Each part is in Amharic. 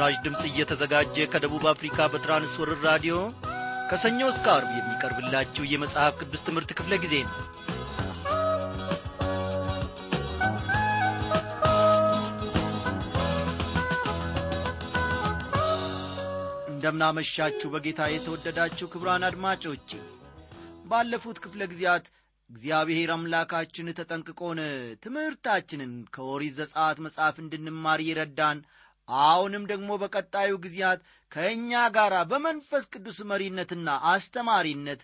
በምስራች ድምፅ እየተዘጋጀ ከደቡብ አፍሪካ በትራንስወርር ራዲዮ ከሰኞ እስከ አርብ የሚቀርብላችሁ የመጽሐፍ ቅዱስ ትምህርት ክፍለ ጊዜ ነው። እንደምናመሻችሁ በጌታ የተወደዳችሁ ክብራን አድማጮች ባለፉት ክፍለ ጊዜያት እግዚአብሔር አምላካችን ተጠንቅቆን ትምህርታችንን ከኦሪት ዘጸአት መጽሐፍ እንድንማር ይረዳን አሁንም ደግሞ በቀጣዩ ጊዜያት ከእኛ ጋር በመንፈስ ቅዱስ መሪነትና አስተማሪነት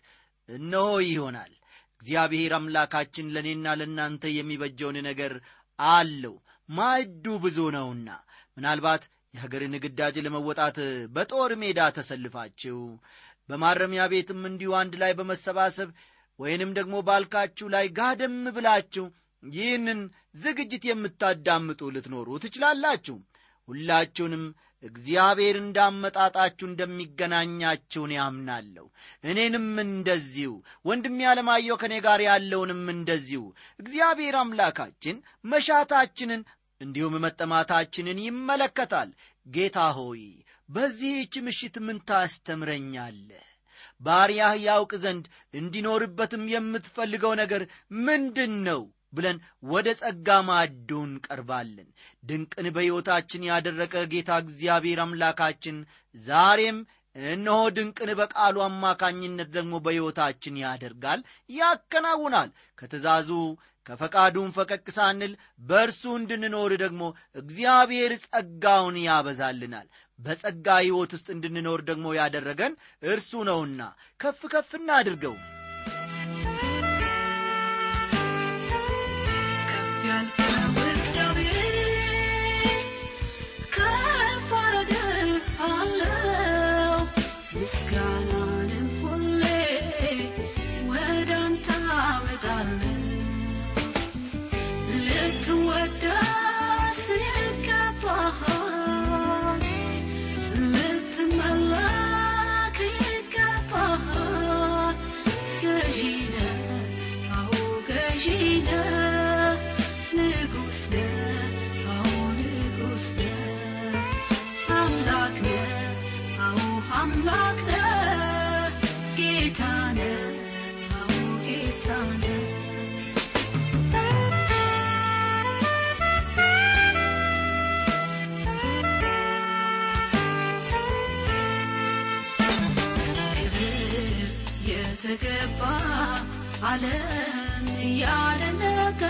እነሆ ይሆናል። እግዚአብሔር አምላካችን ለእኔና ለእናንተ የሚበጀውን ነገር አለው ማዕዱ ብዙ ነውና። ምናልባት የሀገርን ግዳጅ ለመወጣት በጦር ሜዳ ተሰልፋችሁ በማረሚያ ቤትም እንዲሁ አንድ ላይ በመሰባሰብ ወይንም ደግሞ ባልካችሁ ላይ ጋደም ብላችሁ ይህንን ዝግጅት የምታዳምጡ ልትኖሩ ትችላላችሁ ሁላችሁንም እግዚአብሔር እንዳመጣጣችሁ እንደሚገናኛችሁን ያምናለሁ። እኔንም እንደዚሁ። ወንድም ያለማየው ከእኔ ጋር ያለውንም እንደዚሁ። እግዚአብሔር አምላካችን መሻታችንን እንዲሁም መጠማታችንን ይመለከታል። ጌታ ሆይ በዚህች ምሽት ምን ታስተምረኛለህ? ባሪያህ ያውቅ ዘንድ እንዲኖርበትም የምትፈልገው ነገር ምንድን ነው ብለን ወደ ጸጋ ማዕዱ እንቀርባለን። ድንቅን በሕይወታችን ያደረገ ጌታ እግዚአብሔር አምላካችን ዛሬም እነሆ ድንቅን በቃሉ አማካኝነት ደግሞ በሕይወታችን ያደርጋል ያከናውናል። ከትእዛዙ ከፈቃዱን ፈቀቅ ሳንል በእርሱ እንድንኖር ደግሞ እግዚአብሔር ጸጋውን ያበዛልናል። በጸጋ ሕይወት ውስጥ እንድንኖር ደግሞ ያደረገን እርሱ ነውና ከፍ ከፍ እናድርገው አዎ አምላክ ነህ ጌታ ነህ አዎ ጌታ ነህ ክብር የተገባ ዓለም ያደነቀ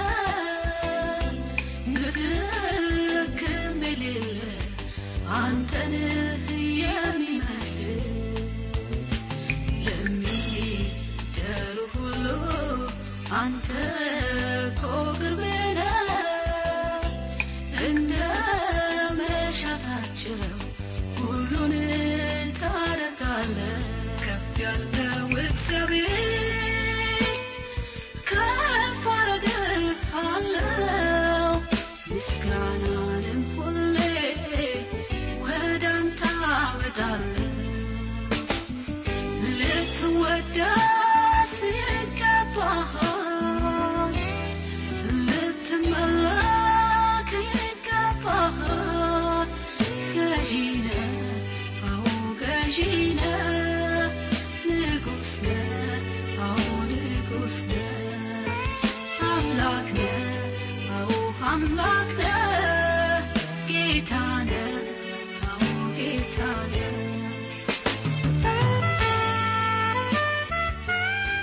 ምትክ ምልህ አንተን የሚመስል አንተ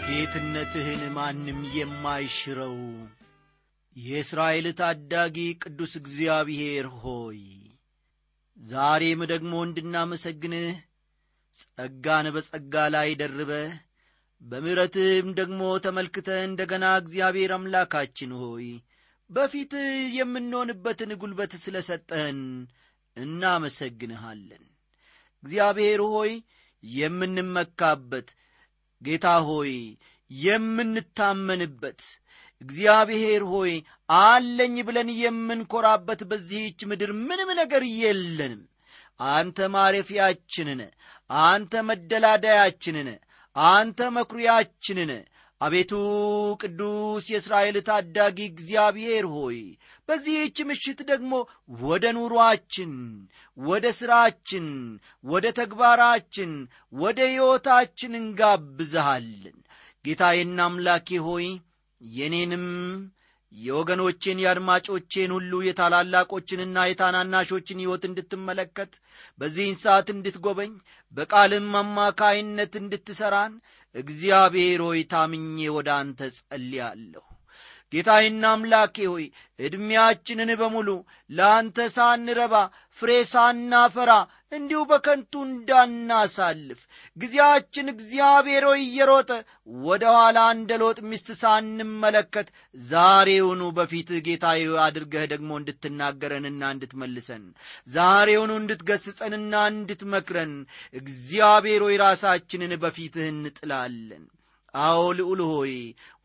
ጌትነትህን ማንም የማይሽረው የእስራኤል ታዳጊ ቅዱስ እግዚአብሔር ሆይ ዛሬም ደግሞ እንድናመሰግንህ ጸጋን በጸጋ ላይ ደርበ በምሕረትህም ደግሞ ተመልክተህ እንደ ገና እግዚአብሔር አምላካችን ሆይ በፊትህ የምንሆንበትን ጉልበት ስለ ሰጠህን እናመሰግንሃለን። እግዚአብሔር ሆይ የምንመካበት ጌታ ሆይ የምንታመንበት እግዚአብሔር ሆይ አለኝ ብለን የምንኰራበት በዚህች ምድር ምንም ነገር የለንም። አንተ ማረፊያችንን አንተ መደላዳያችንን አንተ መኩሪያችንን አቤቱ ቅዱስ የእስራኤል ታዳጊ እግዚአብሔር ሆይ በዚህች ምሽት ደግሞ ወደ ኑሮአችን፣ ወደ ሥራችን፣ ወደ ተግባራችን፣ ወደ ሕይወታችን እንጋብዝሃለን። ጌታዬና አምላኬ ሆይ የኔንም የወገኖቼን የአድማጮቼን ሁሉ የታላላቆችንና የታናናሾችን ሕይወት እንድትመለከት በዚህን ሰዓት እንድትጎበኝ በቃልም አማካይነት እንድትሠራን እግዚአብሔር ሆይ ታምኜ ወደ አንተ ጸልያለሁ። ጌታዬና አምላኬ ሆይ ዕድሜያችንን በሙሉ ለአንተ ሳንረባ ፍሬ ሳናፈራ እንዲሁ በከንቱ እንዳናሳልፍ ጊዜያችን እግዚአብሔር እየሮጠ ወደ ኋላ እንደ ሎጥ ሚስት ሳንመለከት ዛሬውኑ በፊትህ ጌታዬ አድርገህ ደግሞ እንድትናገረንና እንድትመልሰን ዛሬውኑ እንድትገስጸንና እንድትመክረን እግዚአብሔር ሆይ ራሳችንን በፊትህ እንጥላለን። አዎ ልዑል ሆይ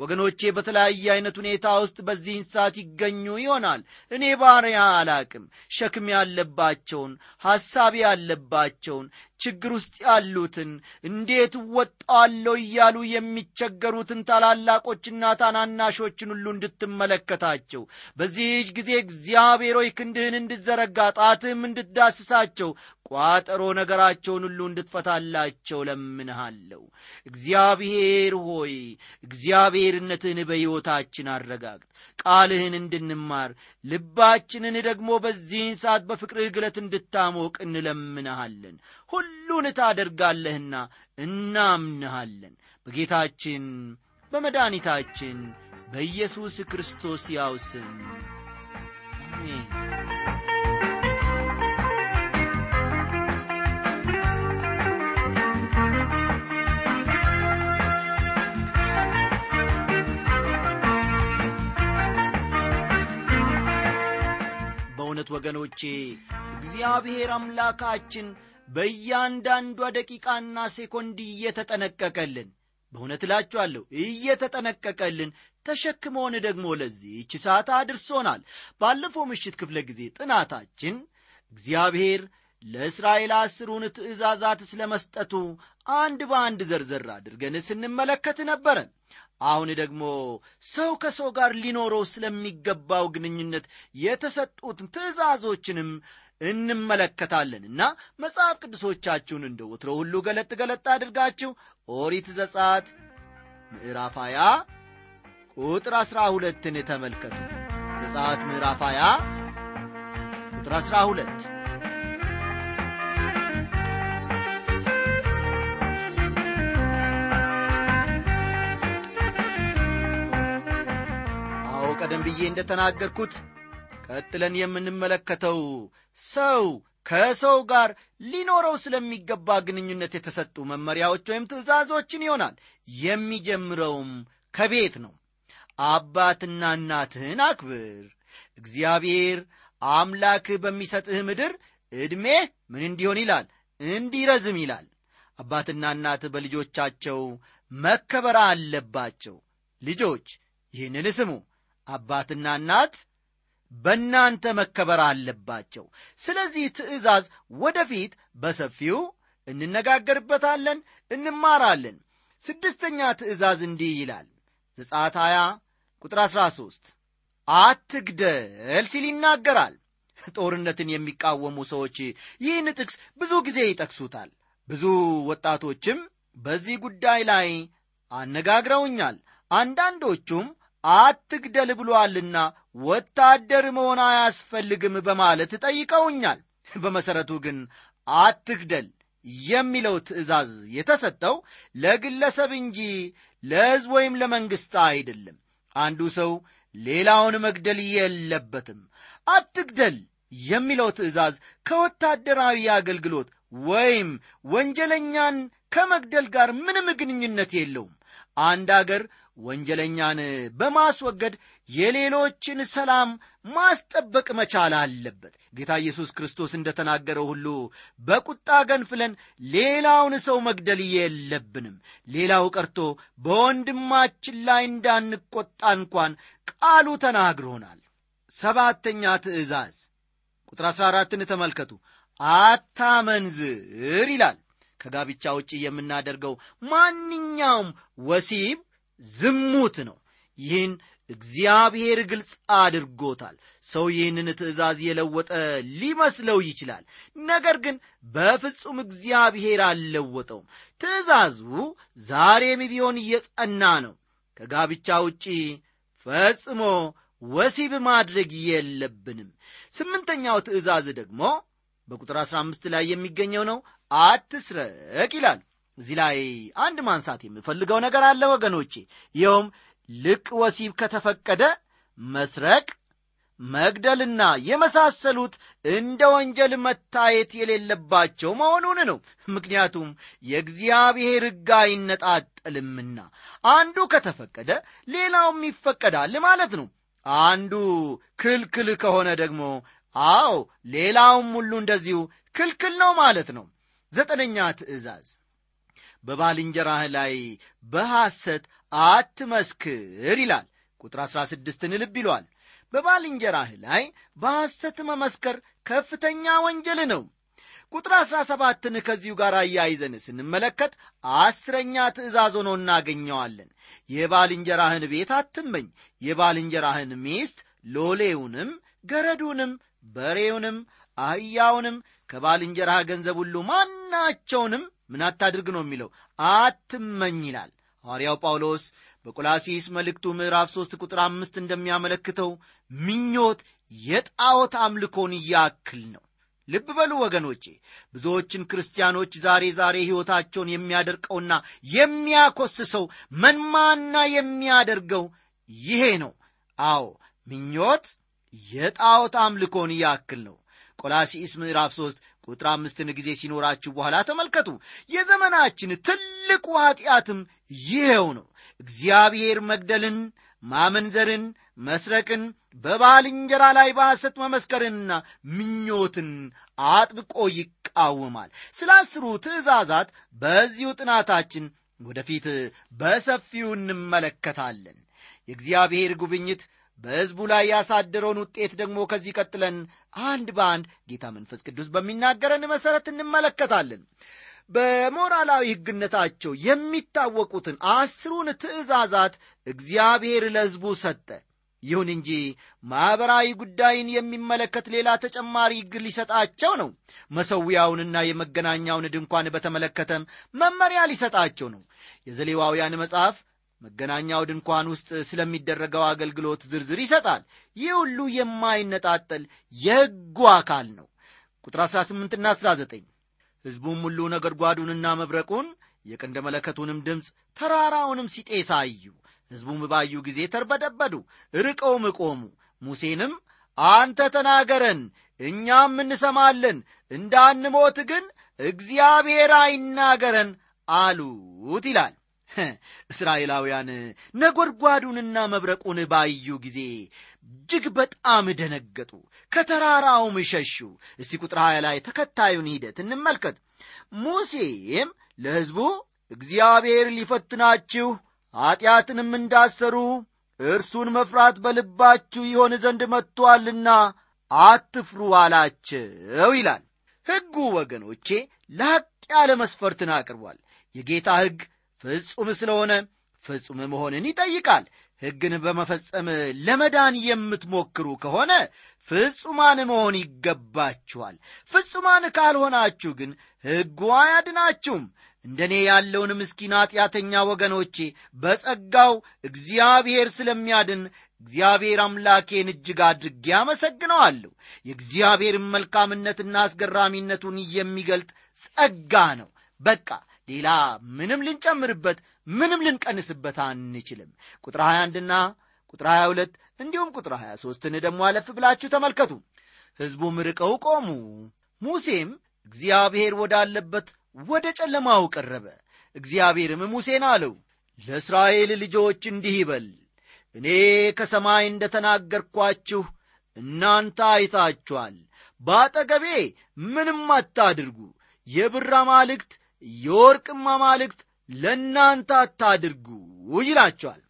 ወገኖቼ በተለያየ ዐይነት ሁኔታ ውስጥ በዚህን ሰዓት ይገኙ ይሆናል። እኔ ባሪያ አላቅም። ሸክም ያለባቸውን፣ ሐሳብ ያለባቸውን፣ ችግር ውስጥ ያሉትን እንዴት እወጣዋለሁ እያሉ የሚቸገሩትን ታላላቆችና ታናናሾችን ሁሉ እንድትመለከታቸው በዚህች ጊዜ እግዚአብሔር ሆይ ክንድህን እንድትዘረጋ ጣትህም እንድትዳስሳቸው ቋጠሮ ነገራቸውን ሁሉ እንድትፈታላቸው ለምንሃለሁ። እግዚአብሔር ሆይ እግዚአብሔርነትህን በሕይወታችን አረጋግጥ። ቃልህን እንድንማር ልባችንን ደግሞ በዚህን ሰዓት በፍቅርህ ግለት እንድታሞቅ እንለምንሃለን። ሁሉን ታደርጋለህና እናምንሃለን። በጌታችን በመድኃኒታችን በኢየሱስ ክርስቶስ ያው ስም አሜን። በእውነት ወገኖቼ እግዚአብሔር አምላካችን በእያንዳንዷ ደቂቃና ሴኮንድ እየተጠነቀቀልን በእውነት እላችኋለሁ እየተጠነቀቀልን ተሸክመውን ደግሞ ለዚህች ሰዓት አድርሶናል። ባለፈው ምሽት ክፍለ ጊዜ ጥናታችን እግዚአብሔር ለእስራኤል አስሩን ትእዛዛት ስለ መስጠቱ አንድ በአንድ ዘርዘር አድርገን ስንመለከት ነበረ። አሁን ደግሞ ሰው ከሰው ጋር ሊኖረው ስለሚገባው ግንኙነት የተሰጡትን ትእዛዞችንም እንመለከታለንና መጽሐፍ ቅዱሶቻችሁን እንደ ወትሮ ሁሉ ገለጥ ገለጥ አድርጋችሁ ኦሪት ዘጸአት ምዕራፍ 20 ቁጥር 12ን ተመልከቱ። ዘጸአት ምዕራፍ 20 ቁጥር 12 ቀደም ብዬ እንደተናገርኩት ቀጥለን የምንመለከተው ሰው ከሰው ጋር ሊኖረው ስለሚገባ ግንኙነት የተሰጡ መመሪያዎች ወይም ትእዛዞችን ይሆናል። የሚጀምረውም ከቤት ነው። አባትና እናትህን አክብር፣ እግዚአብሔር አምላክህ በሚሰጥህ ምድር ዕድሜ ምን እንዲሆን ይላል እንዲረዝም ይላል። አባትና እናትህ በልጆቻቸው መከበር አለባቸው። ልጆች ይህንን ስሙ። አባትና እናት በእናንተ መከበር አለባቸው። ስለዚህ ትእዛዝ ወደፊት በሰፊው እንነጋገርበታለን፣ እንማራለን። ስድስተኛ ትእዛዝ እንዲህ ይላል ዘጸአት 20 ቁጥር 13 አትግደል ሲል ይናገራል። ጦርነትን የሚቃወሙ ሰዎች ይህን ጥቅስ ብዙ ጊዜ ይጠቅሱታል። ብዙ ወጣቶችም በዚህ ጉዳይ ላይ አነጋግረውኛል። አንዳንዶቹም አትግደል ብሎአልና ወታደር መሆን አያስፈልግም በማለት ጠይቀውኛል። በመሠረቱ ግን አትግደል የሚለው ትእዛዝ የተሰጠው ለግለሰብ እንጂ ለሕዝብ ወይም ለመንግሥት አይደለም። አንዱ ሰው ሌላውን መግደል የለበትም። አትግደል የሚለው ትእዛዝ ከወታደራዊ አገልግሎት ወይም ወንጀለኛን ከመግደል ጋር ምንም ግንኙነት የለውም። አንድ አገር ወንጀለኛን በማስወገድ የሌሎችን ሰላም ማስጠበቅ መቻል አለበት። ጌታ ኢየሱስ ክርስቶስ እንደተናገረው ሁሉ በቁጣ ገንፍለን ሌላውን ሰው መግደል የለብንም። ሌላው ቀርቶ በወንድማችን ላይ እንዳንቆጣ እንኳን ቃሉ ተናግሮናል። ሰባተኛ ትእዛዝ ቁጥር አሥራ አራትን ተመልከቱ። አታመንዝር ይላል። ከጋብቻ ውጭ የምናደርገው ማንኛውም ወሲብ ዝሙት ነው። ይህን እግዚአብሔር ግልጽ አድርጎታል። ሰው ይህንን ትእዛዝ የለወጠ ሊመስለው ይችላል። ነገር ግን በፍጹም እግዚአብሔር አልለወጠውም። ትእዛዙ ዛሬም ቢሆን እየጸና ነው። ከጋብቻ ውጪ ፈጽሞ ወሲብ ማድረግ የለብንም። ስምንተኛው ትእዛዝ ደግሞ በቁጥር 15 ላይ የሚገኘው ነው። አትስረቅ ይላል እዚህ ላይ አንድ ማንሳት የምፈልገው ነገር አለ ወገኖቼ። ይኸውም ልቅ ወሲብ ከተፈቀደ መስረቅ መግደልና የመሳሰሉት እንደ ወንጀል መታየት የሌለባቸው መሆኑን ነው። ምክንያቱም የእግዚአብሔር ሕግ አይነጣጠልምና አንዱ ከተፈቀደ ሌላውም ይፈቀዳል ማለት ነው። አንዱ ክልክል ከሆነ ደግሞ አዎ ሌላውም ሁሉ እንደዚሁ ክልክል ነው ማለት ነው። ዘጠነኛ ትእዛዝ በባልንጀራህ ላይ በሐሰት አትመስክር ይላል። ቁጥር አሥራ ስድስትን ልብ ይሏል። በባልንጀራህ ላይ በሐሰት መመስከር ከፍተኛ ወንጀል ነው። ቁጥር አሥራ ሰባትን ከዚሁ ጋር አያይዘን ስንመለከት አስረኛ ትእዛዝ ሆኖ እናገኘዋለን። የባልንጀራህን ቤት አትመኝ። የባልንጀራህን ሚስት ሎሌውንም ገረዱንም በሬውንም አህያውንም ከባልንጀራህ ገንዘብ ሁሉ ማናቸውንም ምን አታድርግ ነው የሚለው? አትመኝ ይላል። ሐዋርያው ጳውሎስ በቆላሲስ መልእክቱ ምዕራፍ ሦስት ቁጥር አምስት እንደሚያመለክተው ምኞት የጣዖት አምልኮን ያክል ነው። ልብ በሉ ወገኖቼ ብዙዎችን ክርስቲያኖች ዛሬ ዛሬ ሕይወታቸውን የሚያደርቀውና የሚያኮስሰው መንማና የሚያደርገው ይሄ ነው። አዎ ምኞት የጣዖት አምልኮን ያክል ነው። ቆላሲስ ምዕራፍ 3 ቁጥር አምስትን ጊዜ ሲኖራችሁ በኋላ ተመልከቱ። የዘመናችን ትልቁ ኀጢአትም ይኸው ነው። እግዚአብሔር መግደልን ማመንዘርን መስረቅን በባልንጀራ ላይ በሐሰት መመስከርንና ምኞትን አጥብቆ ይቃወማል። ስለ አስሩ ትእዛዛት በዚሁ ጥናታችን ወደፊት በሰፊው እንመለከታለን። የእግዚአብሔር ጉብኝት በሕዝቡ ላይ ያሳደረውን ውጤት ደግሞ ከዚህ ቀጥለን አንድ በአንድ ጌታ መንፈስ ቅዱስ በሚናገረን መሠረት እንመለከታለን። በሞራላዊ ሕግነታቸው የሚታወቁትን አስሩን ትእዛዛት እግዚአብሔር ለሕዝቡ ሰጠ። ይሁን እንጂ ማኅበራዊ ጉዳይን የሚመለከት ሌላ ተጨማሪ ሕግ ሊሰጣቸው ነው። መሰዊያውንና የመገናኛውን ድንኳን በተመለከተም መመሪያ ሊሰጣቸው ነው። የዘሌዋውያን መጽሐፍ መገናኛው ድንኳን ውስጥ ስለሚደረገው አገልግሎት ዝርዝር ይሰጣል። ይህ ሁሉ የማይነጣጠል የሕጉ አካል ነው። ቁጥር 18ና 19 ሕዝቡም ሁሉ ነጎድጓዱንና መብረቁን የቀንደ መለከቱንም ድምፅ ተራራውንም ሲጤስ አዩ ሕዝቡም ባዩ ጊዜ ተርበደበዱ ርቀውም ቆሙ። ሙሴንም አንተ ተናገረን እኛም እንሰማለን እንዳንሞት ግን እግዚአብሔር አይናገረን አሉት ይላል እስራኤላውያን ነጎድጓዱንና መብረቁን ባዩ ጊዜ እጅግ በጣም ደነገጡ። ከተራራውም ሸሹ። እስቲ ቁጥር 20 ላይ ተከታዩን ሂደት እንመልከት። ሙሴም ለሕዝቡ እግዚአብሔር ሊፈትናችሁ ኀጢአትንም እንዳሰሩ እርሱን መፍራት በልባችሁ ይሆን ዘንድ መጥቶአልና አትፍሩ አላቸው ይላል። ሕጉ ወገኖቼ ላቅ ያለ መስፈርትን አቅርቧል። የጌታ ሕግ ፍጹም ስለሆነ ፍጹም መሆንን ይጠይቃል። ሕግን በመፈጸም ለመዳን የምትሞክሩ ከሆነ ፍጹማን መሆን ይገባችኋል። ፍጹማን ካልሆናችሁ ግን ሕጉ አያድናችሁም። እንደ እኔ ያለውን ምስኪን ኀጢአተኛ ወገኖቼ በጸጋው እግዚአብሔር ስለሚያድን እግዚአብሔር አምላኬን እጅግ አድርጌ አመሰግነዋለሁ። የእግዚአብሔርን መልካምነትና አስገራሚነቱን የሚገልጥ ጸጋ ነው። በቃ ሌላ ምንም ልንጨምርበት ምንም ልንቀንስበት አንችልም። ቁጥር 21 ና ቁጥር 22 እንዲሁም ቁጥር 23ን ደግሞ አለፍ ብላችሁ ተመልከቱ። ሕዝቡም ርቀው ቆሙ። ሙሴም እግዚአብሔር ወዳለበት ወደ ጨለማው ቀረበ። እግዚአብሔርም ሙሴን አለው ለእስራኤል ልጆች እንዲህ ይበል እኔ ከሰማይ እንደ ተናገርኳችሁ እናንተ አይታችኋል። በአጠገቤ ምንም አታድርጉ። የብር አማልክት የወርቅም አማልክት ለእናንተ አታድርጉ ይላቸዋል።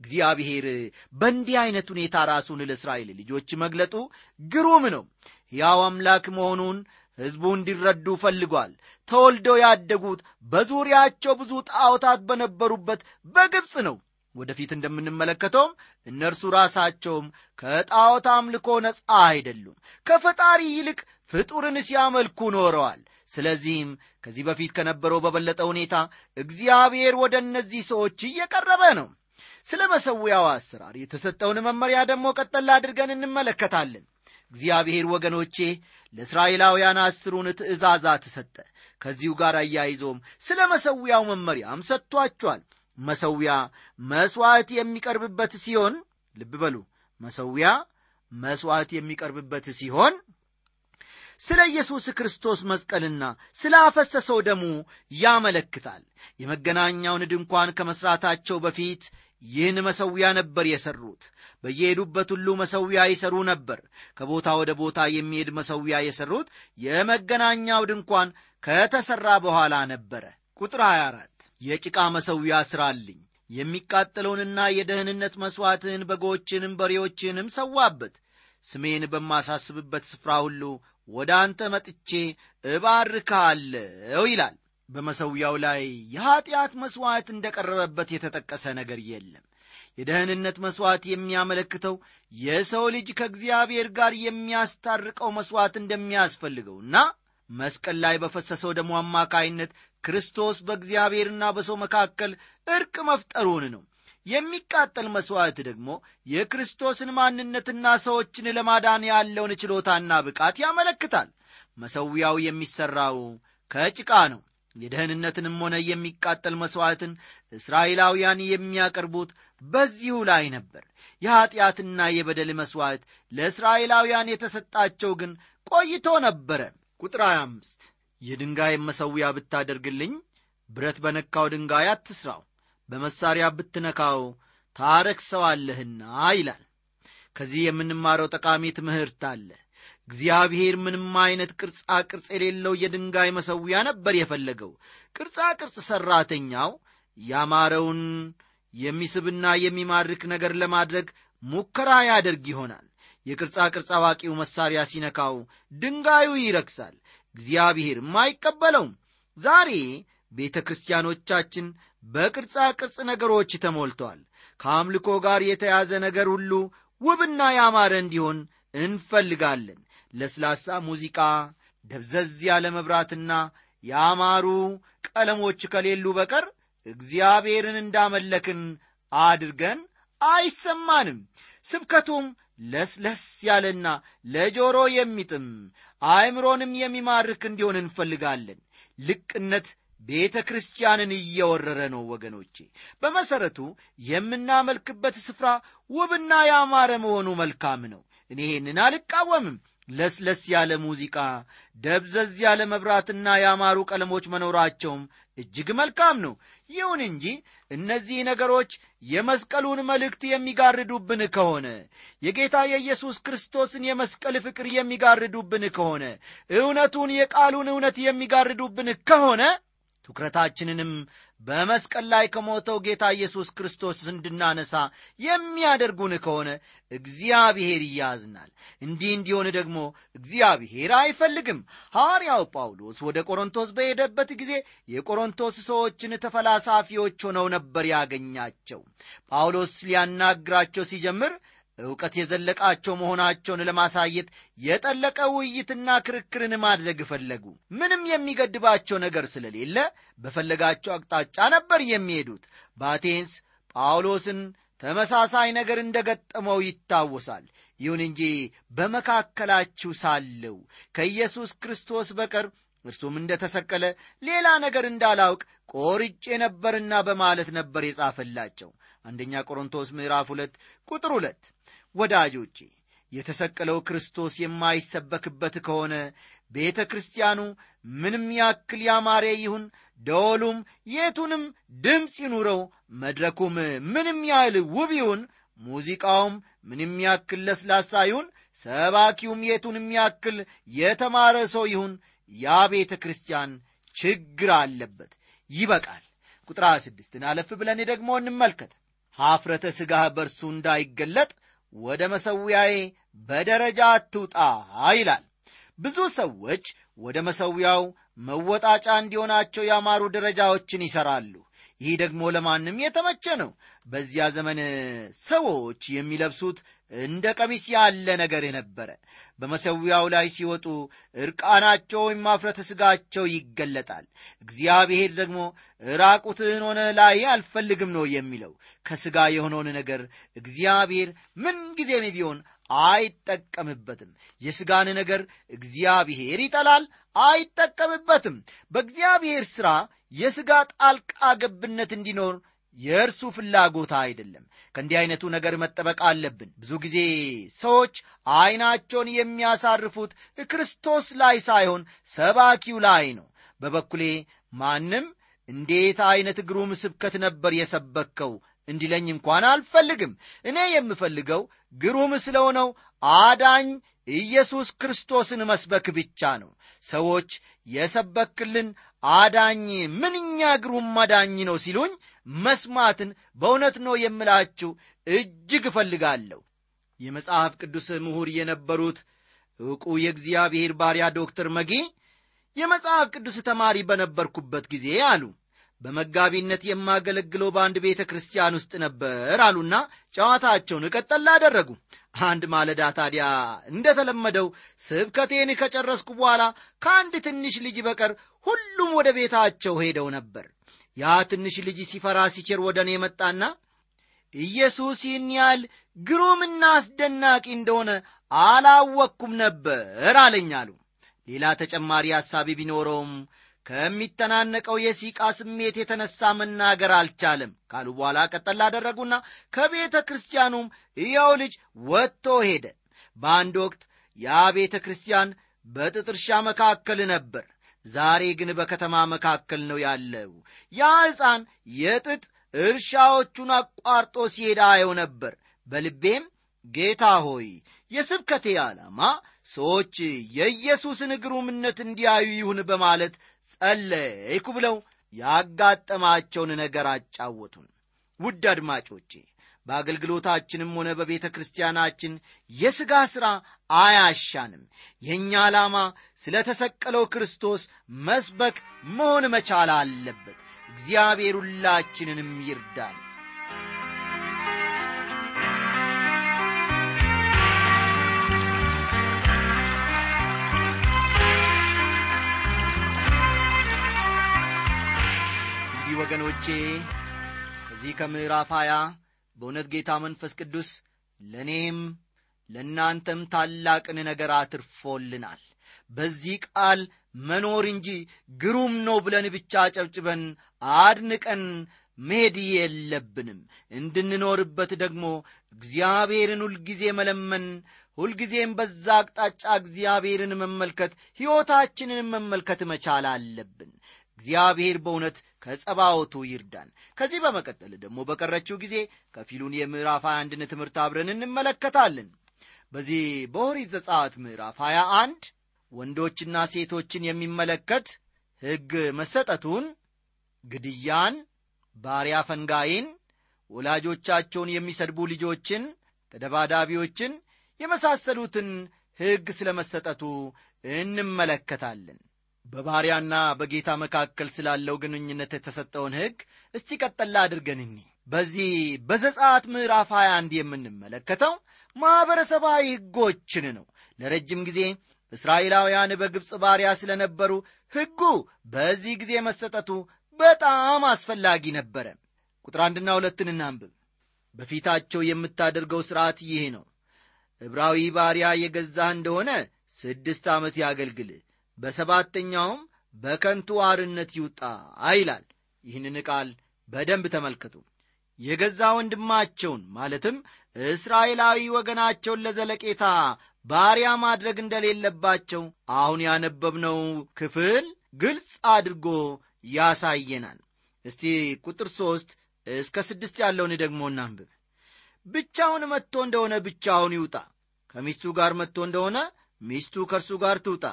እግዚአብሔር በእንዲህ ዐይነት ሁኔታ ራሱን ለእስራኤል ልጆች መግለጡ ግሩም ነው። ሕያው አምላክ መሆኑን ሕዝቡ እንዲረዱ ፈልጓል። ተወልደው ያደጉት በዙሪያቸው ብዙ ጣዖታት በነበሩበት በግብፅ ነው። ወደፊት እንደምንመለከተውም እነርሱ ራሳቸውም ከጣዖት አምልኮ ነፃ አይደሉም። ከፈጣሪ ይልቅ ፍጡርን ሲያመልኩ ኖረዋል ስለዚህም ከዚህ በፊት ከነበረው በበለጠ ሁኔታ እግዚአብሔር ወደ እነዚህ ሰዎች እየቀረበ ነው። ስለ መሰዊያው አሰራር የተሰጠውን መመሪያ ደግሞ ቀጠል አድርገን እንመለከታለን። እግዚአብሔር ወገኖቼ ለእስራኤላውያን አስሩን ትእዛዛት ሰጠ። ከዚሁ ጋር አያይዞም ስለ መሰዊያው መመሪያም ሰጥቷቸዋል። መሰዊያ መሥዋዕት የሚቀርብበት ሲሆን ልብ በሉ መሰዊያ መሥዋዕት የሚቀርብበት ሲሆን ስለ ኢየሱስ ክርስቶስ መስቀልና ስለ አፈሰሰው ደሙ ያመለክታል። የመገናኛውን ድንኳን ከመሥራታቸው በፊት ይህን መሰዊያ ነበር የሠሩት። በየሄዱበት ሁሉ መሰዊያ ይሠሩ ነበር። ከቦታ ወደ ቦታ የሚሄድ መሰዊያ የሠሩት የመገናኛው ድንኳን ከተሠራ በኋላ ነበረ። ቁጥር 24 የጭቃ መሰዊያ ሥራልኝ የሚቃጠለውንና የደህንነት መሥዋዕትህን በጎችንም በሬዎችንም ሰዋበት። ስሜን በማሳስብበት ስፍራ ሁሉ ወደ አንተ መጥቼ እባርካለሁ ይላል። በመሰዊያው ላይ የኀጢአት መሥዋዕት እንደ ቀረበበት የተጠቀሰ ነገር የለም። የደህንነት መሥዋዕት የሚያመለክተው የሰው ልጅ ከእግዚአብሔር ጋር የሚያስታርቀው መሥዋዕት እንደሚያስፈልገውና መስቀል ላይ በፈሰሰው ደሞ አማካይነት ክርስቶስ በእግዚአብሔርና በሰው መካከል ዕርቅ መፍጠሩን ነው የሚቃጠል መሥዋዕት ደግሞ የክርስቶስን ማንነትና ሰዎችን ለማዳን ያለውን ችሎታና ብቃት ያመለክታል። መሰዊያው የሚሠራው ከጭቃ ነው። የደህንነትንም ሆነ የሚቃጠል መሥዋዕትን እስራኤላውያን የሚያቀርቡት በዚሁ ላይ ነበር። የኀጢአትና የበደል መሥዋዕት ለእስራኤላውያን የተሰጣቸው ግን ቆይቶ ነበረ። ቁጥር 25 የድንጋይም መሰዊያ ብታደርግልኝ ብረት በነካው ድንጋይ አትስራው በመሳሪያ ብትነካው ታረክሰዋለህና ይላል። ከዚህ የምንማረው ጠቃሚ ትምህርት አለ። እግዚአብሔር ምንም አይነት ቅርጻ ቅርጽ የሌለው የድንጋይ መሰዊያ ነበር የፈለገው። ቅርጻ ቅርጽ ሠራተኛው ያማረውን የሚስብና የሚማርክ ነገር ለማድረግ ሙከራ ያደርግ ይሆናል። የቅርጻ ቅርጽ አዋቂው መሳሪያ ሲነካው ድንጋዩ ይረክሳል። እግዚአብሔርም አይቀበለውም። ዛሬ ቤተ ክርስቲያኖቻችን በቅርጻ ቅርጽ ነገሮች ተሞልተዋል ከአምልኮ ጋር የተያዘ ነገር ሁሉ ውብና ያማረ እንዲሆን እንፈልጋለን። ለስላሳ ሙዚቃ ደብዘዝ ያለ መብራትና ያማሩ ቀለሞች ከሌሉ በቀር እግዚአብሔርን እንዳመለክን አድርገን አይሰማንም። ስብከቱም ለስለስ ያለና ለጆሮ የሚጥም አእምሮንም የሚማርክ እንዲሆን እንፈልጋለን። ልቅነት ቤተ ክርስቲያንን እየወረረ ነው ወገኖቼ። በመሠረቱ የምናመልክበት ስፍራ ውብና ያማረ መሆኑ መልካም ነው። እኔ ይህንን አልቃወምም። ለስለስ ያለ ሙዚቃ ደብዘዝ ያለ መብራትና ያማሩ ቀለሞች መኖራቸውም እጅግ መልካም ነው። ይሁን እንጂ እነዚህ ነገሮች የመስቀሉን መልእክት የሚጋርዱብን ከሆነ የጌታ የኢየሱስ ክርስቶስን የመስቀል ፍቅር የሚጋርዱብን ከሆነ እውነቱን የቃሉን እውነት የሚጋርዱብን ከሆነ ትኩረታችንንም በመስቀል ላይ ከሞተው ጌታ ኢየሱስ ክርስቶስ እንድናነሳ የሚያደርጉን ከሆነ እግዚአብሔር ያዝናል እንዲህ እንዲሆን ደግሞ እግዚአብሔር አይፈልግም። ሐዋርያው ጳውሎስ ወደ ቆሮንቶስ በሄደበት ጊዜ የቆሮንቶስ ሰዎችን ተፈላሳፊዎች ሆነው ነበር ያገኛቸው። ጳውሎስ ሊያናግራቸው ሲጀምር ዕውቀት የዘለቃቸው መሆናቸውን ለማሳየት የጠለቀ ውይይትና ክርክርን ማድረግ ፈለጉ። ምንም የሚገድባቸው ነገር ስለሌለ በፈለጋቸው አቅጣጫ ነበር የሚሄዱት። በአቴንስ ጳውሎስን ተመሳሳይ ነገር እንደ ገጠመው ይታወሳል። ይሁን እንጂ በመካከላችሁ ሳለው ከኢየሱስ ክርስቶስ በቀር እርሱም እንደ ተሰቀለ ሌላ ነገር እንዳላውቅ ቆርጬ ነበርና በማለት ነበር የጻፈላቸው አንደኛ ቆሮንቶስ ምዕራፍ ሁለት ቁጥር ሁለት ወዳጆቼ የተሰቀለው ክርስቶስ የማይሰበክበት ከሆነ ቤተ ክርስቲያኑ ምንም ያክል ያማረ ይሁን ደወሉም የቱንም ድምፅ ይኑረው መድረኩም ምንም ያህል ውብ ይሁን ሙዚቃውም ምንም ያክል ለስላሳ ይሁን ሰባኪውም የቱንም ያክል የተማረ ሰው ይሁን ያ ቤተ ክርስቲያን ችግር አለበት። ይበቃል። ቁጥር ስድስትን አለፍ ብለን ደግሞ እንመልከት ሐፍረተ ሥጋህ በእርሱ እንዳይገለጥ ወደ መሰዊያዬ በደረጃ አትውጣ ይላል። ብዙ ሰዎች ወደ መሠዊያው መወጣጫ እንዲሆናቸው ያማሩ ደረጃዎችን ይሠራሉ ይህ ደግሞ ለማንም የተመቸ ነው። በዚያ ዘመን ሰዎች የሚለብሱት እንደ ቀሚስ ያለ ነገር ነበረ በመሠዊያው ላይ ሲወጡ ዕርቃናቸው ወይም ማፍረተ ሥጋቸው ይገለጣል። እግዚአብሔር ደግሞ ራቁትህን ሆነ ላይ አልፈልግም ነው የሚለው። ከሥጋ የሆነውን ነገር እግዚአብሔር ምንጊዜም ቢሆን አይጠቀምበትም። የሥጋን ነገር እግዚአብሔር ይጠላል አይጠቀምበትም። በእግዚአብሔር ሥራ የሥጋ ጣልቃ ገብነት እንዲኖር የእርሱ ፍላጎት አይደለም። ከእንዲህ ዐይነቱ ነገር መጠበቅ አለብን። ብዙ ጊዜ ሰዎች ዐይናቸውን የሚያሳርፉት ክርስቶስ ላይ ሳይሆን ሰባኪው ላይ ነው። በበኩሌ ማንም እንዴት ዐይነት ግሩም ስብከት ነበር የሰበከው እንዲለኝ እንኳን አልፈልግም። እኔ የምፈልገው ግሩም ስለሆነው አዳኝ ኢየሱስ ክርስቶስን መስበክ ብቻ ነው ሰዎች የሰበክልን አዳኝ ምንኛ ግሩም አዳኝ ነው ሲሉኝ መስማትን በእውነት ነው የምላችሁ እጅግ እፈልጋለሁ። የመጽሐፍ ቅዱስ ምሁር የነበሩት ዕውቁ የእግዚአብሔር ባሪያ ዶክተር መጊ የመጽሐፍ ቅዱስ ተማሪ በነበርኩበት ጊዜ አሉ በመጋቢነት የማገለግለው በአንድ ቤተ ክርስቲያን ውስጥ ነበር አሉና ጨዋታቸውን እቀጠል አደረጉ። አንድ ማለዳ ታዲያ እንደተለመደው ስብከቴን ከጨረስኩ በኋላ ከአንድ ትንሽ ልጅ በቀር ሁሉም ወደ ቤታቸው ሄደው ነበር። ያ ትንሽ ልጅ ሲፈራ ሲቸር ወደ እኔ መጣና ኢየሱስ ይህን ያህል ግሩምና አስደናቂ እንደሆነ አላወቅኩም ነበር አለኝ አሉ። ሌላ ተጨማሪ ሐሳቢ ቢኖረውም ከሚተናነቀው የሲቃ ስሜት የተነሳ መናገር አልቻለም። ካሉ በኋላ ቀጠል አደረጉና ከቤተ ክርስቲያኑም ይኸው ልጅ ወጥቶ ሄደ። በአንድ ወቅት ያ ቤተ ክርስቲያን በጥጥ እርሻ መካከል ነበር። ዛሬ ግን በከተማ መካከል ነው ያለው። ያ ሕፃን የጥጥ እርሻዎቹን አቋርጦ ሲሄድ አየው ነበር። በልቤም ጌታ ሆይ የስብከቴ ዓላማ ሰዎች የኢየሱስን ግሩምነት እንዲያዩ ይሁን በማለት ጸለይኩ ብለው ያጋጠማቸውን ነገር አጫወቱን። ውድ አድማጮቼ በአገልግሎታችንም ሆነ በቤተ ክርስቲያናችን የሥጋ ሥራ አያሻንም። የእኛ ዓላማ ስለ ተሰቀለው ክርስቶስ መስበክ መሆን መቻል አለበት። እግዚአብሔር ሁላችንንም ይርዳል ወገኖቼ ከዚህ ከምዕራፍ ሀያ በእውነት ጌታ መንፈስ ቅዱስ ለእኔም ለእናንተም ታላቅን ነገር አትርፎልናል። በዚህ ቃል መኖር እንጂ ግሩም ነው ብለን ብቻ ጨብጭበን አድንቀን መሄድ የለብንም። እንድንኖርበት ደግሞ እግዚአብሔርን ሁልጊዜ መለመን ሁልጊዜም በዛ አቅጣጫ እግዚአብሔርን መመልከት ሕይወታችንን መመልከት መቻል አለብን እግዚአብሔር በእውነት ከጸባወቱ ይርዳን። ከዚህ በመቀጠል ደግሞ በቀረችው ጊዜ ከፊሉን የምዕራፍ 21ን ትምህርት አብረን እንመለከታለን። በዚህ በኦሪት ዘጸአት ምዕራፍ 21 ወንዶችና ሴቶችን የሚመለከት ሕግ መሰጠቱን ግድያን ባሪያ ፈንጋይን ወላጆቻቸውን የሚሰድቡ ልጆችን ተደባዳቢዎችን የመሳሰሉትን ሕግ ስለ መሰጠቱ እንመለከታለን በባሪያና በጌታ መካከል ስላለው ግንኙነት የተሰጠውን ሕግ እስቲ ቀጠላ አድርገን እኒ። በዚህ በዘጻት ምዕራፍ 21 የምንመለከተው ማኅበረሰባዊ ሕጎችን ነው። ለረጅም ጊዜ እስራኤላውያን በግብፅ ባሪያ ስለነበሩ ሕጉ በዚህ ጊዜ መሰጠቱ በጣም አስፈላጊ ነበረ። ቁጥር አንድና ሁለትን እናንብብ። በፊታቸው የምታደርገው ሥርዓት ይህ ነው። ዕብራዊ ባሪያ የገዛህ እንደሆነ ስድስት ዓመት ያገልግልህ በሰባተኛውም በከንቱ አርነት ይውጣ ይላል። ይህንን ቃል በደንብ ተመልከቱ። የገዛ ወንድማቸውን ማለትም እስራኤላዊ ወገናቸውን ለዘለቄታ ባሪያ ማድረግ እንደሌለባቸው አሁን ያነበብነው ክፍል ግልጽ አድርጎ ያሳየናል። እስቲ ቁጥር ሦስት እስከ ስድስት ያለውን ደግሞ እናንብብ። ብቻውን መጥቶ እንደሆነ ብቻውን ይውጣ። ከሚስቱ ጋር መጥቶ እንደሆነ ሚስቱ ከእርሱ ጋር ትውጣ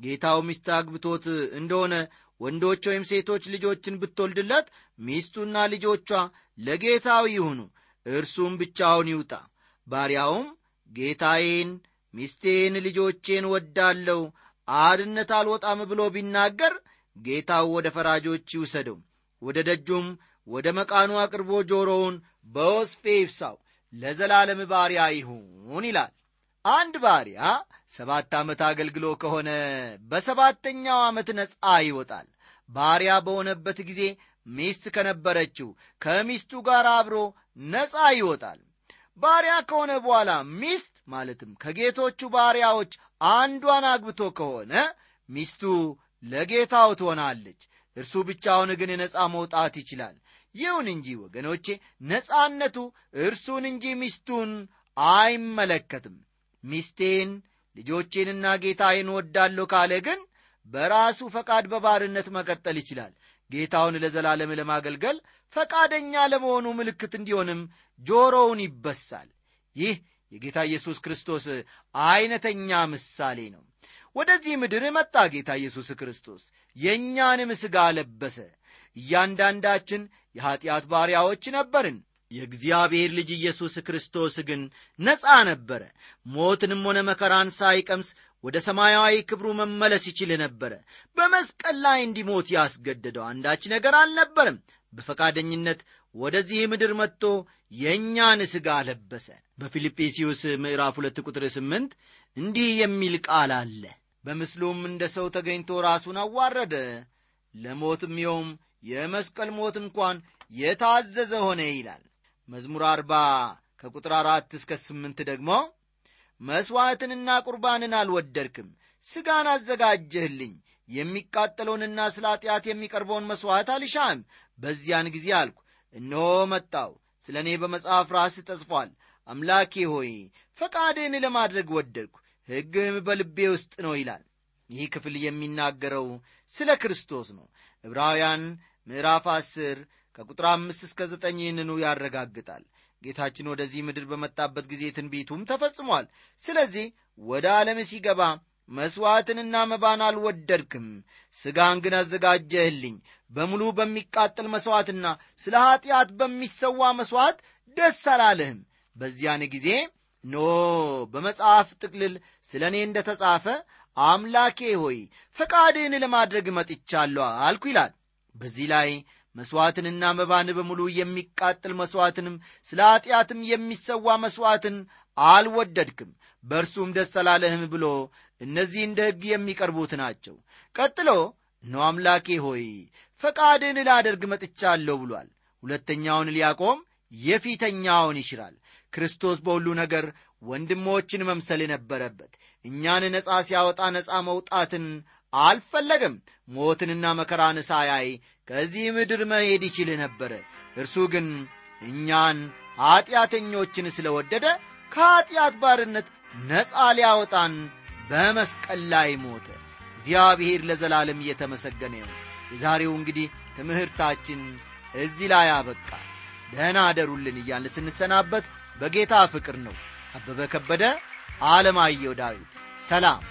ጌታው ሚስት አግብቶት እንደሆነ ወንዶች ወይም ሴቶች ልጆችን ብትወልድለት ሚስቱና ልጆቿ ለጌታው ይሁኑ እርሱም ብቻውን ይውጣ። ባሪያውም ጌታዬን ሚስቴን ልጆቼን ወዳለው አድነት አልወጣም ብሎ ቢናገር ጌታው ወደ ፈራጆች ይውሰደው። ወደ ደጁም ወደ መቃኑ አቅርቦ ጆሮውን በወስፌ ይብሳው ለዘላለም ባሪያ ይሁን ይላል። አንድ ባሪያ ሰባት ዓመት አገልግሎ ከሆነ በሰባተኛው ዓመት ነፃ ይወጣል። ባሪያ በሆነበት ጊዜ ሚስት ከነበረችው ከሚስቱ ጋር አብሮ ነፃ ይወጣል። ባሪያ ከሆነ በኋላ ሚስት ማለትም ከጌቶቹ ባሪያዎች አንዷን አግብቶ ከሆነ ሚስቱ ለጌታው ትሆናለች። እርሱ ብቻውን ግን ነፃ መውጣት ይችላል። ይሁን እንጂ ወገኖቼ ነፃነቱ እርሱን እንጂ ሚስቱን አይመለከትም። ሚስቴን ልጆቼንና ጌታዬን ወዳለሁ ካለ ግን በራሱ ፈቃድ በባርነት መቀጠል ይችላል። ጌታውን ለዘላለም ለማገልገል ፈቃደኛ ለመሆኑ ምልክት እንዲሆንም ጆሮውን ይበሳል። ይህ የጌታ ኢየሱስ ክርስቶስ ዐይነተኛ ምሳሌ ነው። ወደዚህ ምድር መጣ ጌታ ኢየሱስ ክርስቶስ። የእኛንም ሥጋ ለበሰ። እያንዳንዳችን የኀጢአት ባሪያዎች ነበርን የእግዚአብሔር ልጅ ኢየሱስ ክርስቶስ ግን ነፃ ነበረ። ሞትንም ሆነ መከራን ሳይቀምስ ወደ ሰማያዊ ክብሩ መመለስ ይችል ነበረ። በመስቀል ላይ እንዲሞት ያስገደደው አንዳች ነገር አልነበረም። በፈቃደኝነት ወደዚህ ምድር መጥቶ የእኛን ሥጋ ለበሰ። በፊልጵስዩስ ምዕራፍ ሁለት ቁጥር ስምንት እንዲህ የሚል ቃል አለ። በምስሉም እንደ ሰው ተገኝቶ ራሱን አዋረደ። ለሞትም ይኸውም የመስቀል ሞት እንኳን የታዘዘ ሆነ ይላል መዝሙር አርባ ከቁጥር አራት እስከ ስምንት ደግሞ መሥዋዕትንና ቁርባንን አልወደድክም ሥጋን አዘጋጀህልኝ የሚቃጠለውንና ስለ ኀጢአት የሚቀርበውን መሥዋዕት አልሻም። በዚያን ጊዜ አልኩ እነሆ መጣው ስለ እኔ በመጽሐፍ ራስ ተጽፏል። አምላኬ ሆይ ፈቃድህን ለማድረግ ወደድኩ ሕግህም በልቤ ውስጥ ነው ይላል። ይህ ክፍል የሚናገረው ስለ ክርስቶስ ነው። ዕብራውያን ምዕራፍ አስር ከቁጥር አምስት እስከ ዘጠኝ ይህንኑ ያረጋግጣል። ጌታችን ወደዚህ ምድር በመጣበት ጊዜ ትንቢቱም ተፈጽሟል። ስለዚህ ወደ ዓለም ሲገባ መሥዋዕትንና መባን አልወደድክም። ሥጋን ግን አዘጋጀህልኝ። በሙሉ በሚቃጠል መሥዋዕትና ስለ ኀጢአት በሚሰዋ መሥዋዕት ደስ አላለህም። በዚያን ጊዜ ኖ በመጽሐፍ ጥቅልል ስለ እኔ እንደ ተጻፈ አምላኬ ሆይ ፈቃድህን ለማድረግ መጥቻለሁ አልኩ ይላል። በዚህ ላይ መሥዋዕትንና መባን በሙሉ የሚቃጠል መሥዋዕትንም ስለ ኀጢአትም የሚሰዋ መሥዋዕትን አልወደድክም። በእርሱም ደስ አላለህም ብሎ እነዚህ እንደ ሕግ የሚቀርቡት ናቸው። ቀጥሎ እነሆ አምላኬ ሆይ ፈቃድን ላደርግ መጥቻለሁ ብሏል። ሁለተኛውን ሊያቆም የፊተኛውን ይሽራል። ክርስቶስ በሁሉ ነገር ወንድሞችን መምሰል ነበረበት እኛን ነፃ ሲያወጣ ነፃ መውጣትን አልፈለገም። ሞትንና መከራን ሳያይ ከዚህ ምድር መሄድ ይችል ነበረ እርሱ ግን እኛን ኀጢአተኞችን ስለወደደ ከኀጢአት ባርነት ነፃ ሊያወጣን በመስቀል ላይ ሞተ። እግዚአብሔር ለዘላለም እየተመሰገነ ነው የዛሬው እንግዲህ ትምህርታችን እዚህ ላይ አበቃ። ደህና አደሩልን እያልን ስንሰናበት በጌታ ፍቅር ነው። አበበ ከበደ ዓለማየሁ ዳዊት። ሰላም